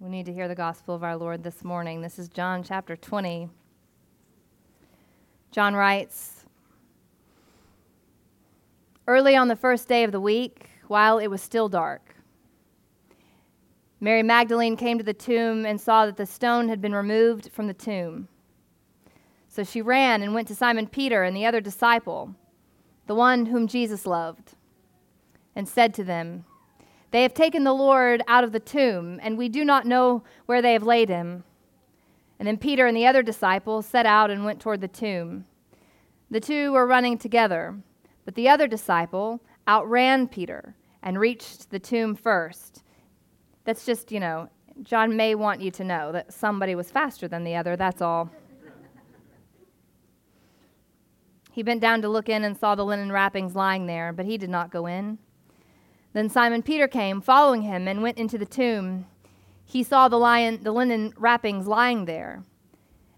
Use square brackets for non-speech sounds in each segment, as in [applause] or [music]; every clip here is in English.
We need to hear the gospel of our Lord this morning. This is John chapter 20. John writes Early on the first day of the week, while it was still dark, Mary Magdalene came to the tomb and saw that the stone had been removed from the tomb. So she ran and went to Simon Peter and the other disciple, the one whom Jesus loved, and said to them, they have taken the Lord out of the tomb, and we do not know where they have laid him. And then Peter and the other disciple set out and went toward the tomb. The two were running together, but the other disciple outran Peter and reached the tomb first. That's just, you know, John may want you to know that somebody was faster than the other, that's all. he bent down to look in and saw the linen wrappings lying there, but he did not go in. Then Simon Peter came, following him, and went into the tomb. He saw the, lion, the linen wrappings lying there,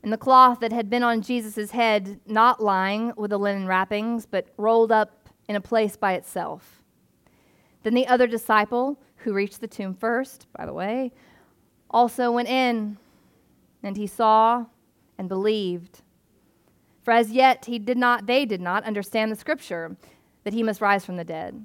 and the cloth that had been on Jesus' head not lying with the linen wrappings, but rolled up in a place by itself. Then the other disciple, who reached the tomb first, by the way, also went in, and he saw and believed. For as yet he did not, they did not understand the scripture that he must rise from the dead.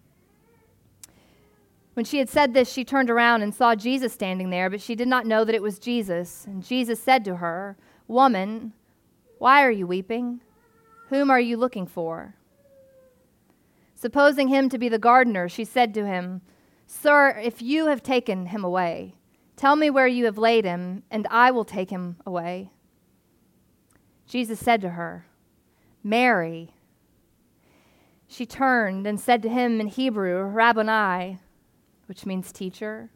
When she had said this, she turned around and saw Jesus standing there, but she did not know that it was Jesus. And Jesus said to her, Woman, why are you weeping? Whom are you looking for? Supposing him to be the gardener, she said to him, Sir, if you have taken him away, tell me where you have laid him, and I will take him away. Jesus said to her, Mary. She turned and said to him in Hebrew, Rabboni which means teacher.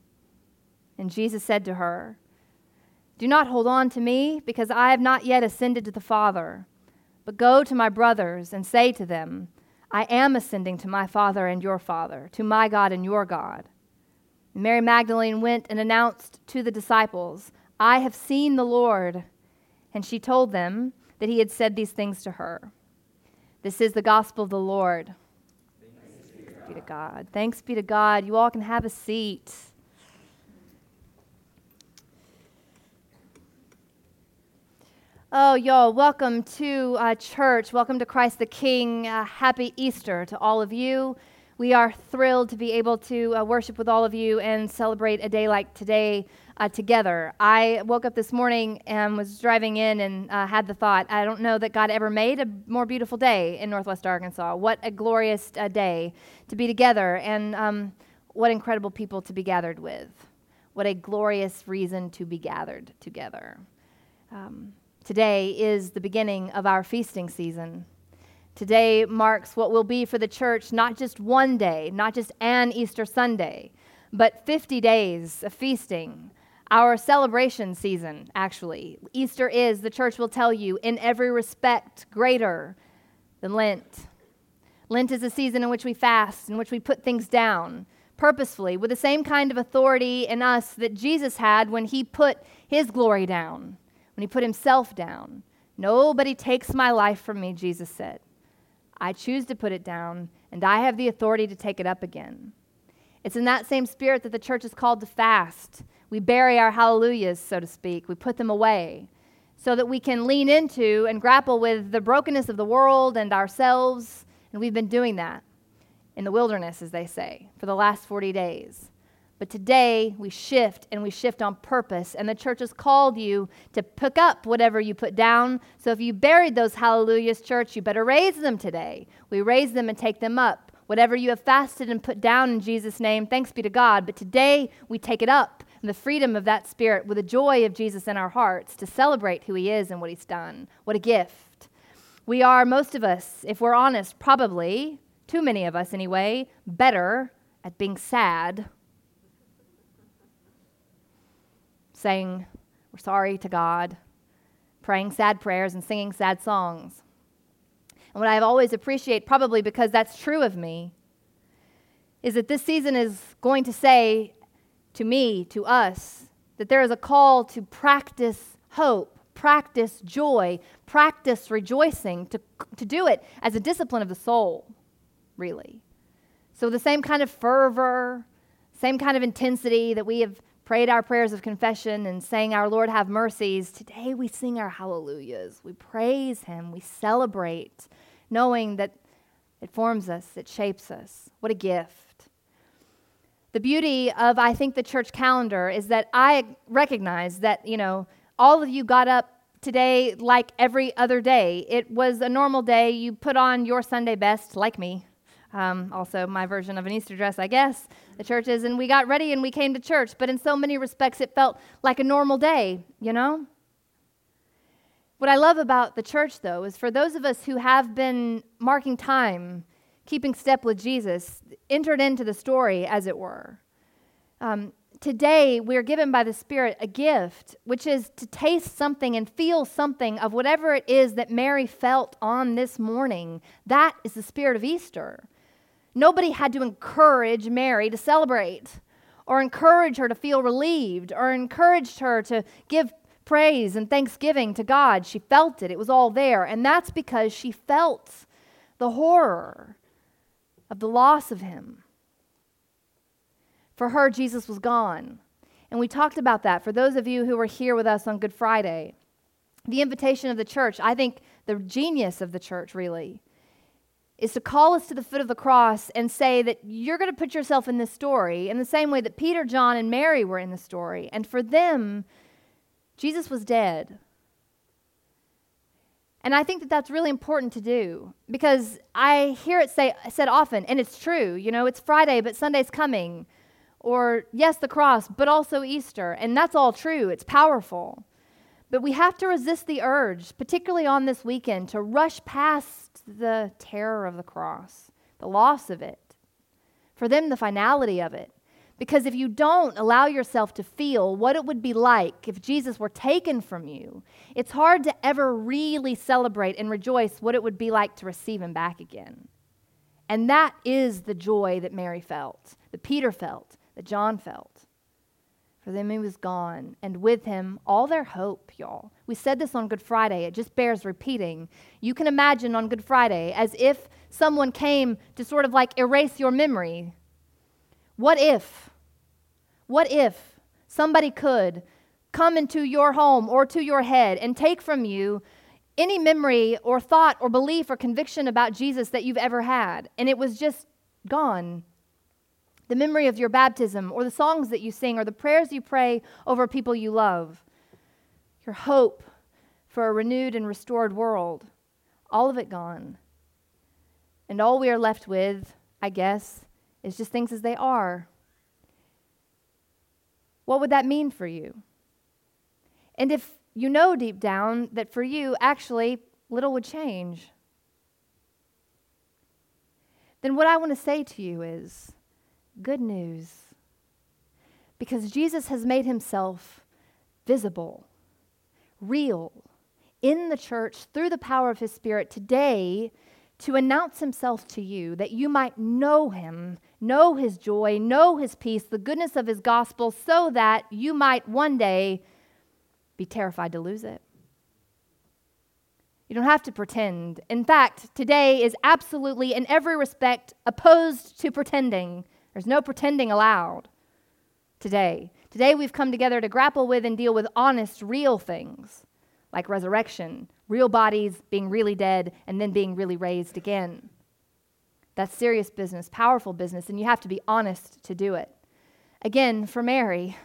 And Jesus said to her, Do not hold on to me, because I have not yet ascended to the Father. But go to my brothers and say to them, I am ascending to my Father and your Father, to my God and your God. And Mary Magdalene went and announced to the disciples, I have seen the Lord. And she told them that he had said these things to her. This is the gospel of the Lord be to God. Thanks be to God. You all can have a seat. Oh, y'all, welcome to uh, church. Welcome to Christ the King. Uh, happy Easter to all of you. We are thrilled to be able to uh, worship with all of you and celebrate a day like today uh, together. I woke up this morning and was driving in and uh, had the thought, I don't know that God ever made a more beautiful day in Northwest Arkansas. What a glorious uh, day to be together, and um, what incredible people to be gathered with. What a glorious reason to be gathered together. Um, today is the beginning of our feasting season. Today marks what will be for the church not just one day, not just an Easter Sunday, but 50 days of feasting our celebration season, actually. Easter is, the church will tell you, in every respect greater than Lent. Lent is a season in which we fast, in which we put things down purposefully with the same kind of authority in us that Jesus had when he put his glory down, when he put himself down. Nobody takes my life from me, Jesus said. I choose to put it down, and I have the authority to take it up again. It's in that same spirit that the church is called to fast we bury our hallelujahs, so to speak. We put them away so that we can lean into and grapple with the brokenness of the world and ourselves. And we've been doing that in the wilderness, as they say, for the last 40 days. But today we shift and we shift on purpose. And the church has called you to pick up whatever you put down. So if you buried those hallelujahs, church, you better raise them today. We raise them and take them up. Whatever you have fasted and put down in Jesus' name, thanks be to God. But today we take it up the freedom of that spirit with the joy of Jesus in our hearts to celebrate who he is and what he's done. What a gift. We are, most of us, if we're honest, probably, too many of us anyway, better at being sad, saying we're sorry to God, praying sad prayers and singing sad songs. And what I've always appreciated, probably because that's true of me, is that this season is going to say to me, to us, that there is a call to practice hope, practice joy, practice rejoicing, to, to do it as a discipline of the soul, really. So, the same kind of fervor, same kind of intensity that we have prayed our prayers of confession and sang our Lord have mercies, today we sing our hallelujahs. We praise Him, we celebrate, knowing that it forms us, it shapes us. What a gift. The beauty of, I think, the church calendar is that I recognize that, you know, all of you got up today like every other day. It was a normal day. You put on your Sunday best, like me, um, also, my version of an Easter dress, I guess, the churches. And we got ready and we came to church. But in so many respects, it felt like a normal day, you know? What I love about the church, though, is for those of us who have been marking time, keeping step with Jesus, entered into the story, as it were. Um, today, we are given by the Spirit a gift, which is to taste something and feel something of whatever it is that Mary felt on this morning. That is the Spirit of Easter. Nobody had to encourage Mary to celebrate or encourage her to feel relieved or encouraged her to give praise and thanksgiving to God. She felt it, it was all there. And that's because she felt the horror of the loss of him. For her, Jesus was gone. And we talked about that for those of you who were here with us on Good Friday. The invitation of the church, I think the genius of the church really, is to call us to the foot of the cross and say that you're going to put yourself in this story in the same way that Peter, John, and Mary were in the story. And for them, Jesus was dead. And I think that that's really important to do because I hear it say, said often, and it's true, you know, it's Friday, but Sunday's coming. Or, yes, the cross, but also Easter. And that's all true, it's powerful. But we have to resist the urge, particularly on this weekend, to rush past the terror of the cross, the loss of it, for them, the finality of it. Because if you don't allow yourself to feel what it would be like if Jesus were taken from you, it's hard to ever really celebrate and rejoice what it would be like to receive him back again. And that is the joy that Mary felt, that Peter felt, that John felt. For them he was gone, and with him all their hope, y'all. We said this on Good Friday, it just bears repeating. You can imagine on Good Friday as if someone came to sort of like erase your memory. What if? What if somebody could come into your home or to your head and take from you any memory or thought or belief or conviction about Jesus that you've ever had, and it was just gone? the memory of your baptism, or the songs that you sing, or the prayers you pray over people you love, your hope for a renewed and restored world, all of it gone. And all we are left with, I guess, is just things as they are. What would that mean for you? And if you know deep down that for you, actually, little would change, then what I want to say to you is good news. Because Jesus has made himself visible, real, in the church through the power of his Spirit today to announce himself to you that you might know him, know his joy, know his peace, the goodness of his gospel, so that you might one day be terrified to lose it. You don't have to pretend. In fact, today is absolutely, in every respect, opposed to pretending. There's no pretending allowed today. Today, we've come together to grapple with and deal with honest, real things like resurrection, real bodies being really dead and then being really raised again. That's serious business, powerful business, and you have to be honest to do it. Again, for Mary,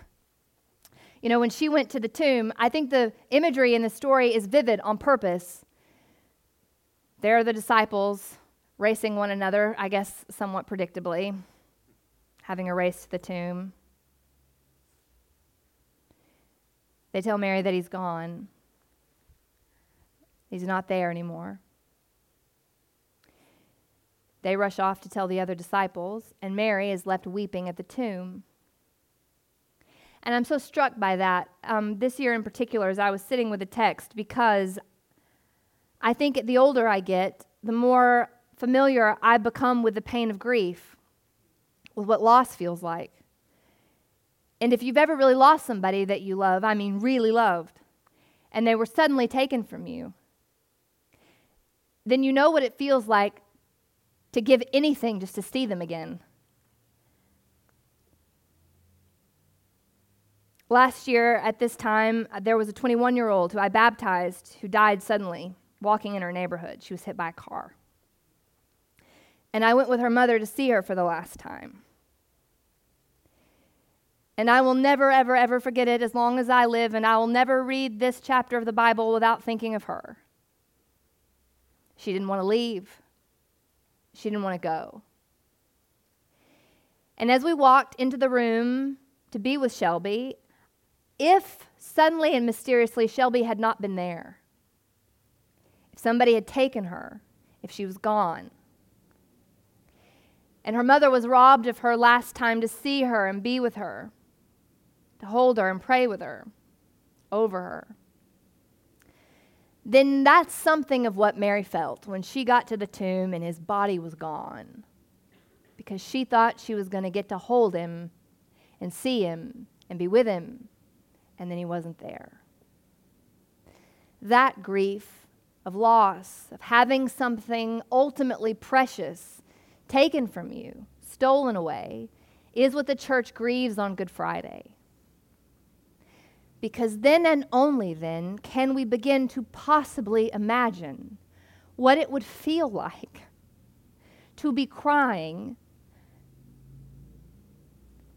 you know, when she went to the tomb, I think the imagery in the story is vivid on purpose. There are the disciples racing one another, I guess somewhat predictably having a race to the tomb. They tell Mary that he's gone. He's not there anymore. They rush off to tell the other disciples, and Mary is left weeping at the tomb. And I'm so struck by that um, this year in particular as I was sitting with the text because I think the older I get, the more familiar I become with the pain of grief, with what loss feels like. And if you've ever really lost somebody that you love, I mean, really loved, and they were suddenly taken from you, then you know what it feels like to give anything just to see them again. Last year at this time, there was a 21 year old who I baptized who died suddenly walking in her neighborhood. She was hit by a car. And I went with her mother to see her for the last time. And I will never, ever, ever forget it as long as I live, and I will never read this chapter of the Bible without thinking of her. She didn't want to leave, she didn't want to go. And as we walked into the room to be with Shelby, if suddenly and mysteriously Shelby had not been there, if somebody had taken her, if she was gone, and her mother was robbed of her last time to see her and be with her, to hold her and pray with her, over her, then that's something of what Mary felt when she got to the tomb and his body was gone. Because she thought she was going to get to hold him and see him and be with him and then he wasn't there. That grief of loss, of having something ultimately precious taken from you, stolen away, is what the church grieves on Good Friday. Because then and only then can we begin to possibly imagine what it would feel like to be crying,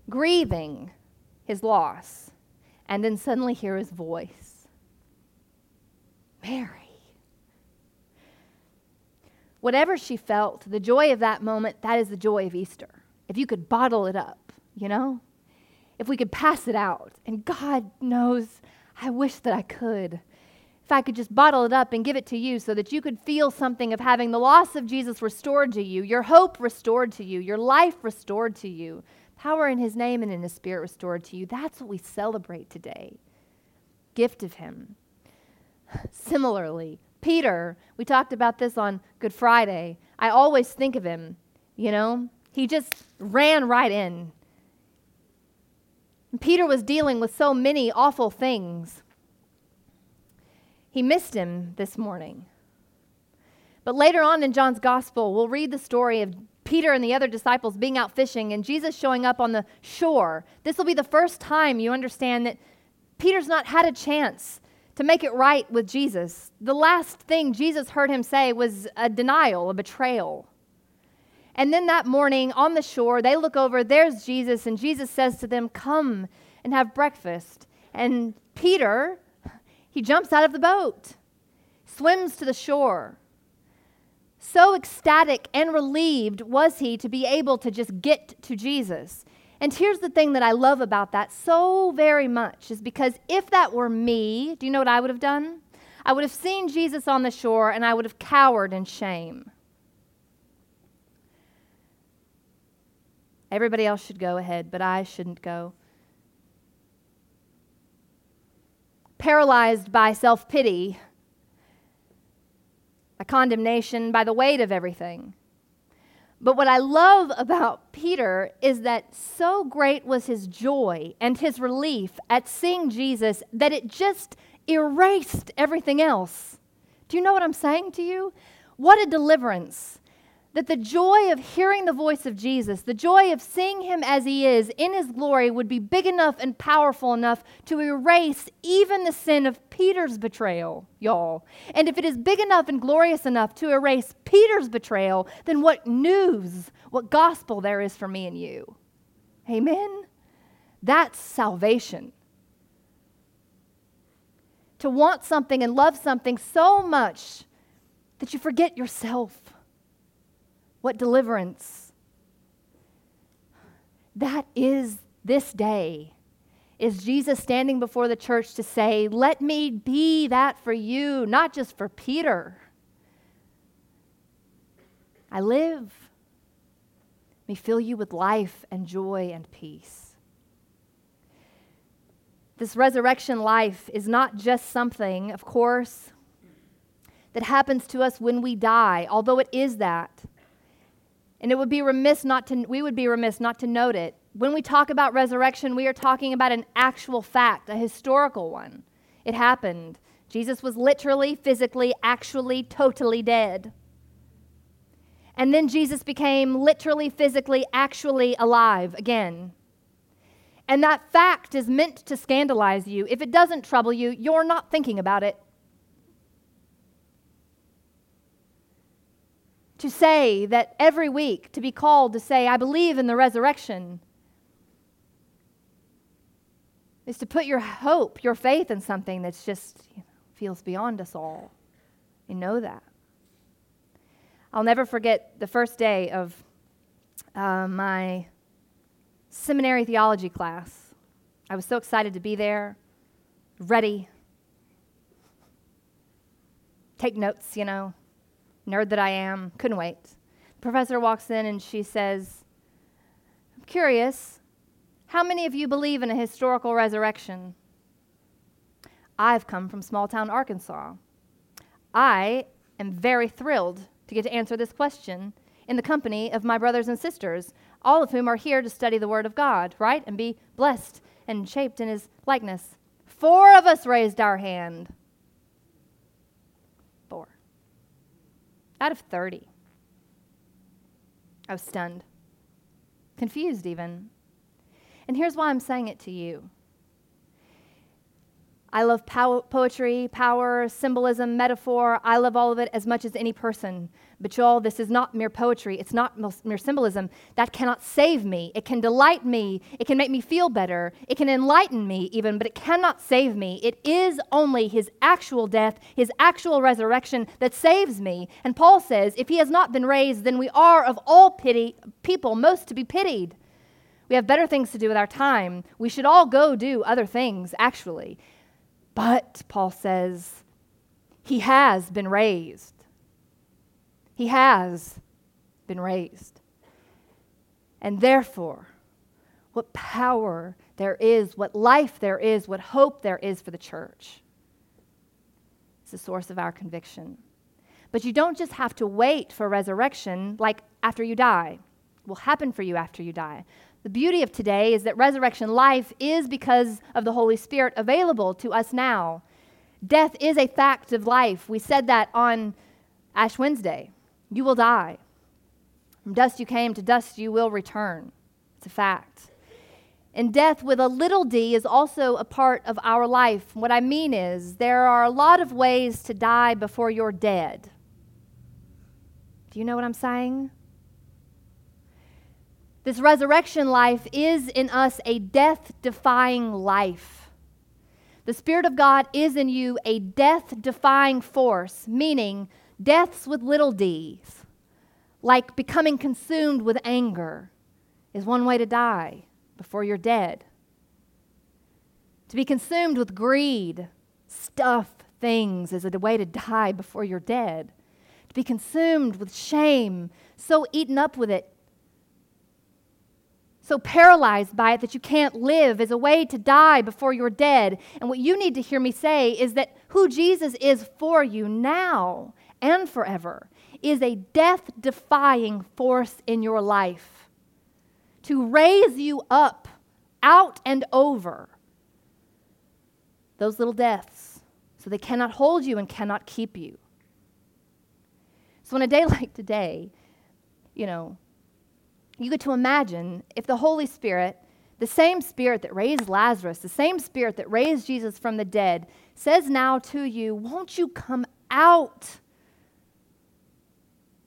grieving his loss, and then suddenly hear his voice Mary. Whatever she felt, the joy of that moment, that is the joy of Easter. If you could bottle it up, you know? If we could pass it out. And God knows, I wish that I could. If I could just bottle it up and give it to you so that you could feel something of having the loss of Jesus restored to you, your hope restored to you, your life restored to you, power in his name and in his spirit restored to you. That's what we celebrate today. Gift of him. [sighs] Similarly, Peter, we talked about this on Good Friday. I always think of him, you know, he just ran right in. Peter was dealing with so many awful things. He missed him this morning. But later on in John's gospel, we'll read the story of Peter and the other disciples being out fishing and Jesus showing up on the shore. This will be the first time you understand that Peter's not had a chance to make it right with Jesus. The last thing Jesus heard him say was a denial, a betrayal. And then that morning on the shore, they look over, there's Jesus, and Jesus says to them, Come and have breakfast. And Peter, he jumps out of the boat, swims to the shore. So ecstatic and relieved was he to be able to just get to Jesus. And here's the thing that I love about that so very much is because if that were me, do you know what I would have done? I would have seen Jesus on the shore and I would have cowered in shame. Everybody else should go ahead, but I shouldn't go. Paralyzed by self pity, a condemnation by the weight of everything. But what I love about Peter is that so great was his joy and his relief at seeing Jesus that it just erased everything else. Do you know what I'm saying to you? What a deliverance that the joy of hearing the voice of Jesus, the joy of seeing him as he is in his glory, would be big enough and powerful enough to erase even the sin of Peter's betrayal, y'all. And if it is big enough and glorious enough to erase Peter's betrayal, then what news, what gospel there is for me and you? Amen? That's salvation. To want something and love something so much that you forget yourself what deliverance? That is this day. Is Jesus standing before the church to say, Let me be that for you, not just for Peter? I live. Me fill you with life and joy and peace. This resurrection life is not just something, of course, that happens to us when we die, although it is that. And it would be remiss not to, we would be remiss not to note it. When we talk about resurrection, we are talking about an actual fact, a historical one. It happened. Jesus was literally, physically, actually, totally dead. And then Jesus became literally, physically, actually alive again. And that fact is meant to scandalize you. If it doesn't trouble you, you're not thinking about it. To say that every week, to be called to say, I believe in the resurrection, is to put your hope, your faith in something that's just you know, feels beyond us all. You know that. I'll never forget the first day of uh, my seminary theology class. I was so excited to be there, ready, take notes, you know, nerd that I am, couldn't wait. The professor walks in and she says, I'm curious, how many of you believe in a historical resurrection? I've come from small town Arkansas. I am very thrilled to get to answer this question in the company of my brothers and sisters, all of whom are here to study the Word of God, right? And be blessed and shaped in His likeness. Four of us raised our hand. Four. Out of 30. I was stunned, confused even. And here's why I'm saying it to you I love pow- poetry, power, symbolism, metaphor. I love all of it as much as any person. But y'all, this is not mere poetry. It's not mere symbolism. That cannot save me. It can delight me. It can make me feel better. It can enlighten me, even, but it cannot save me. It is only his actual death, his actual resurrection that saves me. And Paul says, if he has not been raised, then we are of all pity, people most to be pitied. We have better things to do with our time. We should all go do other things, actually. But, Paul says, he has been raised. He has been raised. And therefore, what power there is, what life there is, what hope there is for the church. It's the source of our conviction. But you don't just have to wait for resurrection like after you die. It will happen for you after you die. The beauty of today is that resurrection life is because of the Holy Spirit available to us now. Death is a fact of life. We said that on Ash Wednesday. You will die. From dust you came, to dust you will return. It's a fact. And death with a little d is also a part of our life. What I mean is, there are a lot of ways to die before you're dead. Do you know what I'm saying? This resurrection life is in us a death defying life. The Spirit of God is in you a death defying force, meaning deaths with little d's, like becoming consumed with anger, is one way to die before you're dead. To be consumed with greed, stuff, things is a way to die before you're dead. To be consumed with shame, so eaten up with it, so paralyzed by it that you can't live is a way to die before you're dead. And what you need to hear me say is that who Jesus is for you now and forever is a death defying force in your life to raise you up out and over those little deaths so they cannot hold you and cannot keep you. So, on a day [laughs] like today, you know, you get to imagine if the Holy Spirit, the same Spirit that raised Lazarus, the same Spirit that raised Jesus from the dead, says now to you, Won't you come out?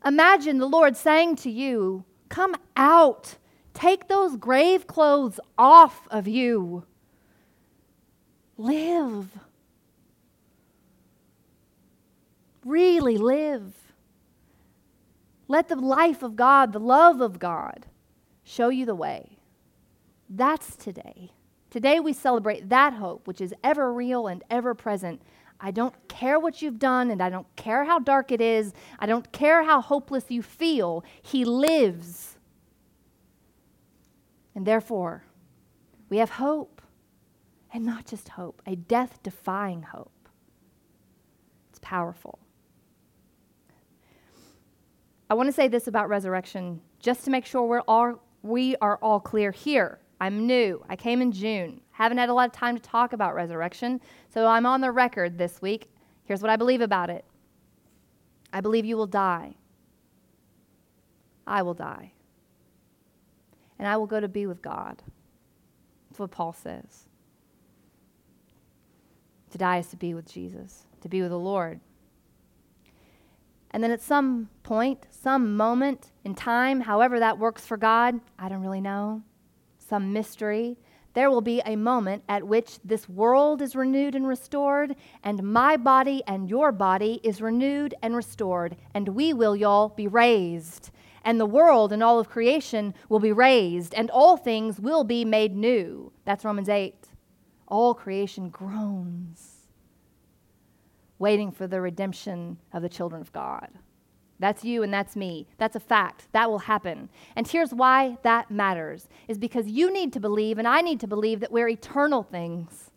Imagine the Lord saying to you, Come out. Take those grave clothes off of you. Live. Really live. Let the life of God, the love of God, show you the way. That's today. Today we celebrate that hope, which is ever real and ever present. I don't care what you've done, and I don't care how dark it is. I don't care how hopeless you feel. He lives. And therefore, we have hope, And not just hope, a death defying hope. It's powerful. I want to say this about resurrection just to make sure we're all, we are all clear here. I'm new. I came in June. Haven't had a lot of time to talk about resurrection, so I'm on the record this week. Here's what I believe about it I believe you will die. I will die. And I will go to be with God. That's what Paul says. To die is to be with Jesus, to be with the Lord. And then at some point, some moment in time, however that works for God, I don't really know, some mystery, there will be a moment at which this world is renewed and restored, and my body and your body is renewed and restored, and we will, y'all, be raised. And the world and all of creation will be raised, and all things will be made new. That's Romans 8. All creation groans, waiting for the redemption of the children of God. That's you and that's me. That's a fact. That will happen. And here's why that matters is because you need to believe and I need to believe that we're eternal things.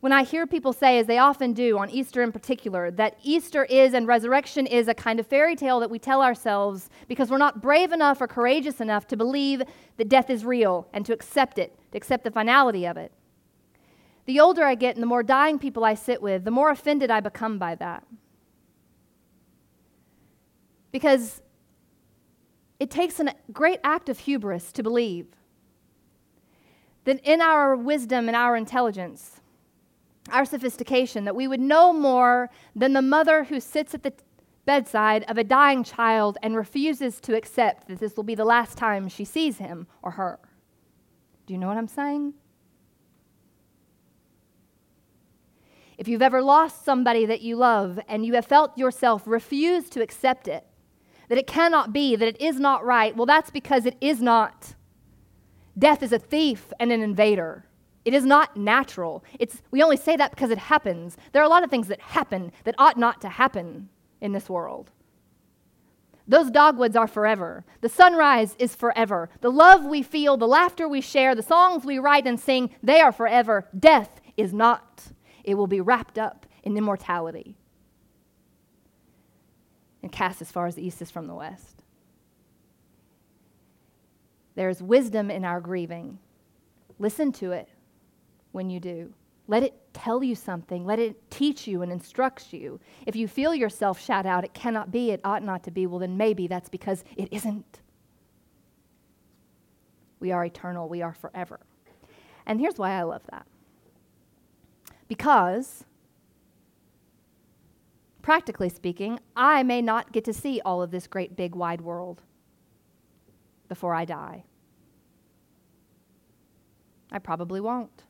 When I hear people say, as they often do on Easter in particular, that Easter is and resurrection is a kind of fairy tale that we tell ourselves because we're not brave enough or courageous enough to believe that death is real and to accept it, to accept the finality of it. The older I get and the more dying people I sit with, the more offended I become by that. Because it takes a great act of hubris to believe that in our wisdom and our intelligence, our sophistication, that we would know more than the mother who sits at the bedside of a dying child and refuses to accept that this will be the last time she sees him or her. Do you know what I'm saying? If you've ever lost somebody that you love and you have felt yourself refuse to accept it, that it cannot be, that it is not right, well, that's because it is not. Death is a thief and an invader. It is not natural. It's, we only say that because it happens. There are a lot of things that happen that ought not to happen in this world. Those dogwoods are forever. The sunrise is forever. The love we feel, the laughter we share, the songs we write and sing, they are forever. Death is not. It will be wrapped up in immortality and cast as far as the east is from the west. There is wisdom in our grieving. Listen to it when you do. Let it tell you something. Let it teach you and instruct you. If you feel yourself shout out, it cannot be, it ought not to be, well, then maybe that's because it isn't. We are eternal, we are forever. And here's why I love that. Because practically speaking, I may not get to see all of this great big wide world before I die. I probably won't.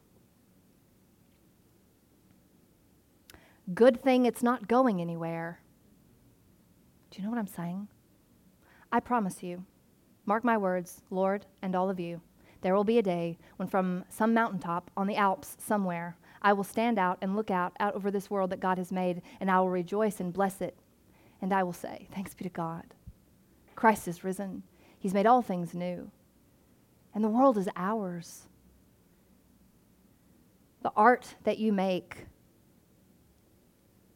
Good thing it's not going anywhere. Do you know what I'm saying? I promise you, mark my words, Lord, and all of you, there will be a day when from some mountaintop on the Alps somewhere, I will stand out and look out, out over this world that God has made, and I will rejoice and bless it. And I will say, Thanks be to God. Christ is risen. He's made all things new. And the world is ours. The art that you make,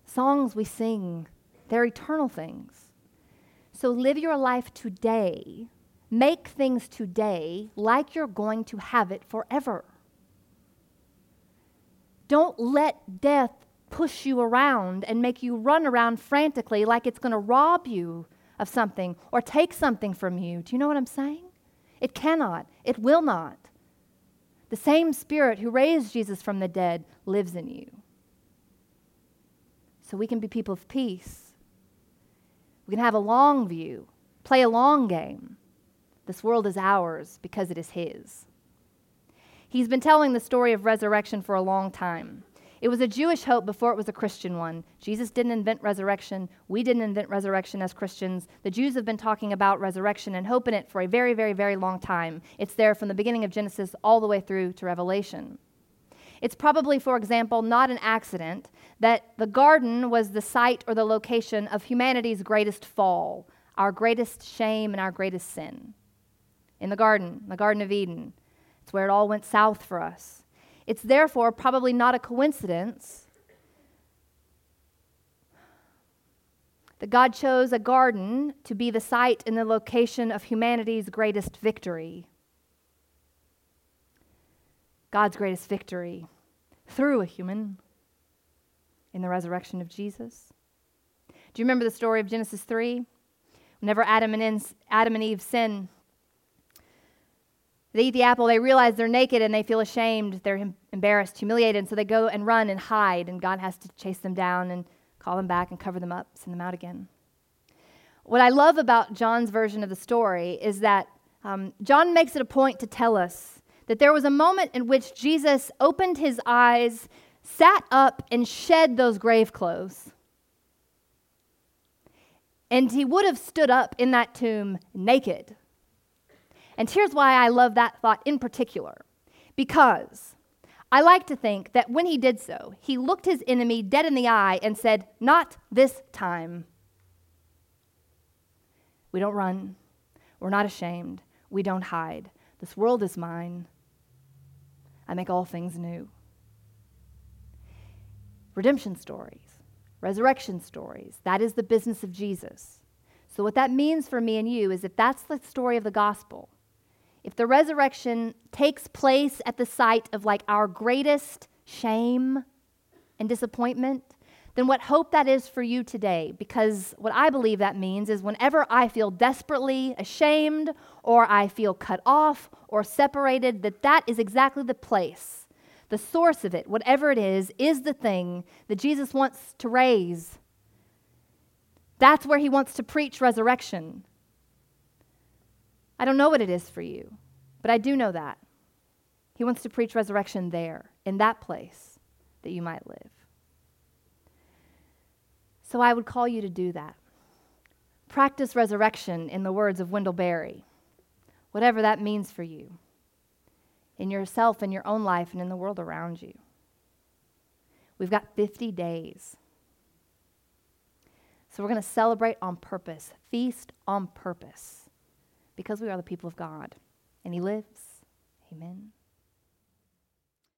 songs we sing, they're eternal things. So live your life today. Make things today like you're going to have it forever. Don't let death push you around and make you run around frantically like it's going to rob you of something or take something from you. Do you know what I'm saying? It cannot, it will not. The same Spirit who raised Jesus from the dead lives in you. So we can be people of peace. We can have a long view, play a long game. This world is ours because it is His. He's been telling the story of resurrection for a long time. It was a Jewish hope before it was a Christian one. Jesus didn't invent resurrection. We didn't invent resurrection as Christians. The Jews have been talking about resurrection and hope in it for a very, very, very long time. It's there from the beginning of Genesis all the way through to Revelation. It's probably, for example, not an accident that the garden was the site or the location of humanity's greatest fall, our greatest shame and our greatest sin. In the garden, the Garden of Eden, it's where it all went south for us. It's therefore probably not a coincidence that God chose a garden to be the site and the location of humanity's greatest victory. God's greatest victory through a human in the resurrection of Jesus. Do you remember the story of Genesis 3? Whenever Adam and, Adam and Eve sin, they eat the apple, they realize they're naked and they feel ashamed, they're embarrassed, humiliated, and so they go and run and hide, and God has to chase them down and call them back and cover them up, send them out again. What I love about John's version of the story is that um, John makes it a point to tell us that there was a moment in which Jesus opened his eyes, sat up, and shed those grave clothes. And he would have stood up in that tomb naked. And here's why I love that thought in particular. Because I like to think that when he did so, he looked his enemy dead in the eye and said, Not this time. We don't run. We're not ashamed. We don't hide. This world is mine. I make all things new. Redemption stories, resurrection stories, that is the business of Jesus. So, what that means for me and you is if that's the story of the gospel, if the resurrection takes place at the site of like our greatest shame and disappointment, then what hope that is for you today. Because what I believe that means is whenever I feel desperately ashamed or I feel cut off or separated, that that is exactly the place, the source of it, whatever it is, is the thing that Jesus wants to raise. That's where he wants to preach resurrection. I don't know what it is for you, but I do know that. He wants to preach resurrection there, in that place that you might live. So I would call you to do that. Practice resurrection in the words of Wendell Berry, whatever that means for you, in yourself, in your own life, and in the world around you. We've got 50 days. So we're going to celebrate on purpose, feast on purpose, because we are the people of God, and He lives. Amen.